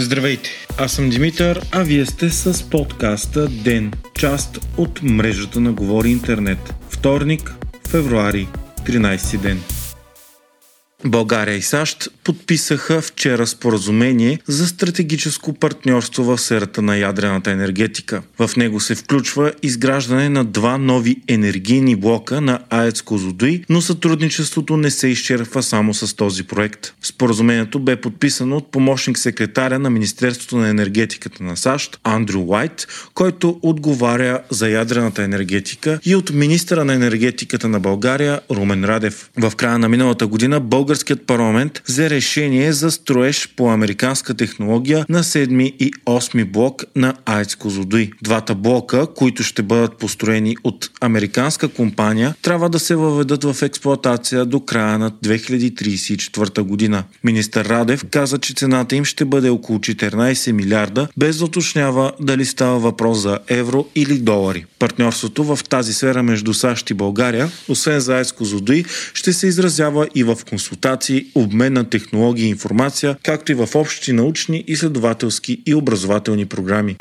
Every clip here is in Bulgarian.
Здравейте, аз съм Димитър, а вие сте с подкаста ДЕН, част от мрежата на Говори Интернет. Вторник, февруари, 13 ден. България и САЩ подписаха вчера споразумение за стратегическо партньорство в сферата на ядрената енергетика. В него се включва изграждане на два нови енергийни блока на АЕЦ Козудуи, но сътрудничеството не се изчерпва само с този проект. Споразумението бе подписано от помощник секретаря на Министерството на енергетиката на САЩ Андрю Уайт, който отговаря за ядрената енергетика и от министра на енергетиката на България Румен Радев. В края на миналата година българският парламент взе решение за строеж по американска технология на 7 и 8 блок на АЕЦ Козлодуй. Двата блока, които ще бъдат построени от американска компания, трябва да се въведат в експлоатация до края на 2034 година. Министър Радев каза, че цената им ще бъде около 14 милиарда, без да уточнява дали става въпрос за евро или долари. Партньорството в тази сфера между САЩ и България, освен за АЕЦ Козлодуй, ще се изразява и в консултации, обмен на технологии и информация, както и в общи научни, изследователски и образователни програми.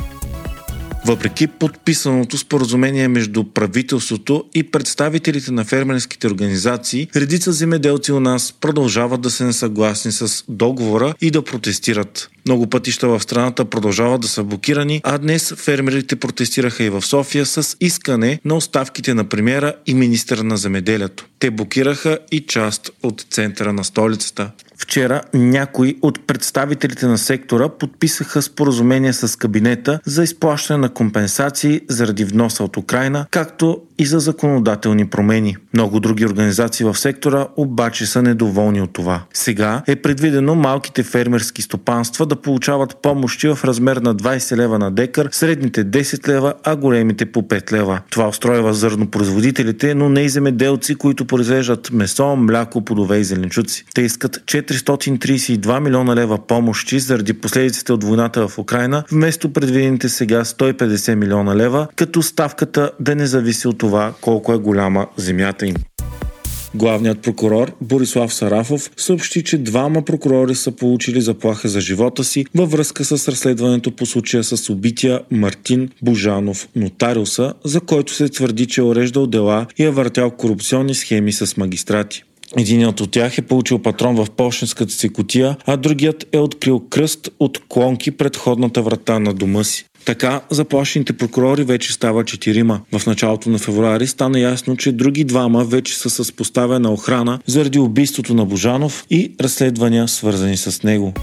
Въпреки подписаното споразумение между правителството и представителите на фермерските организации, редица земеделци у нас продължават да се несъгласни с договора и да протестират. Много пътища в страната продължават да са блокирани, а днес фермерите протестираха и в София с искане на оставките на премиера и министъра на земеделието. Те блокираха и част от центъра на столицата. Вчера някои от представителите на сектора подписаха споразумение с кабинета за изплащане на компенсации заради вноса от Украина, както и за законодателни промени. Много други организации в сектора обаче са недоволни от това. Сега е предвидено малките фермерски стопанства да получават помощи в размер на 20 лева на декар, средните 10 лева, а големите по 5 лева. Това устройва зърнопроизводителите, но не и земеделци, които произвеждат месо, мляко, плодове и зеленчуци. Те искат 432 милиона лева помощи заради последиците от войната в Украина, вместо предвидените сега 150 милиона лева, като ставката да не зависи от това колко е голяма земята им. Главният прокурор Борислав Сарафов съобщи, че двама прокурори са получили заплаха за живота си във връзка с разследването по случая с убития Мартин Божанов, нотариуса, за който се твърди, че е уреждал дела и е въртял корупционни схеми с магистрати. Единият от тях е получил патрон в почтенската си котия, а другият е открил кръст от клонки пред ходната врата на дома си. Така заплашените прокурори вече става четирима. В началото на февруари стана ясно, че други двама вече са с поставена охрана заради убийството на Божанов и разследвания свързани с него.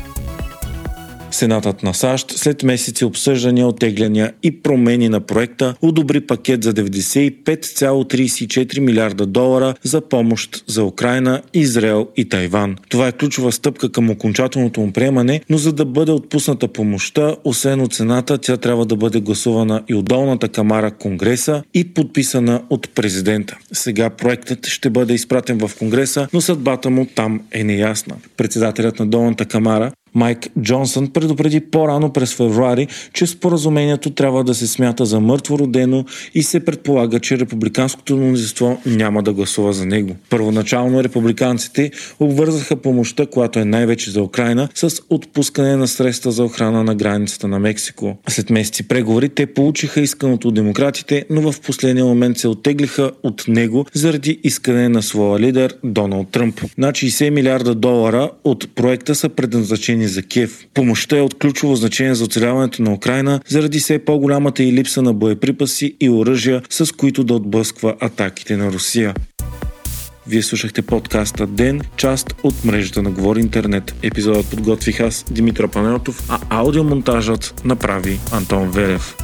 Сенатът на САЩ след месеци обсъждания, отегляния и промени на проекта одобри пакет за 95,34 милиарда долара за помощ за Украина, Израел и Тайван. Това е ключова стъпка към окончателното му приемане, но за да бъде отпусната помощта, освен от Сената, тя трябва да бъде гласувана и от долната камара Конгреса и подписана от президента. Сега проектът ще бъде изпратен в Конгреса, но съдбата му там е неясна. Председателят на долната камара Майк Джонсън предупреди по-рано през февруари, че споразумението трябва да се смята за мъртво родено и се предполага, че републиканското мнозинство няма да гласува за него. Първоначално републиканците обвързаха помощта, която е най-вече за Украина, с отпускане на средства за охрана на границата на Мексико. След месеци преговори те получиха исканото от демократите, но в последния момент се оттеглиха от него заради искане на своя лидер Доналд Тръмп. На 60 милиарда долара от проекта са предназначени за Киев. Помощта е от ключово значение за оцеляването на Украина заради все по-голямата и липса на боеприпаси и оръжия, с които да отблъсква атаките на Русия. Вие слушахте подкаста Ден, част от мрежата на Говори Интернет. Епизодът подготвих аз, Димитър Панелтов, а аудиомонтажът направи Антон Велев.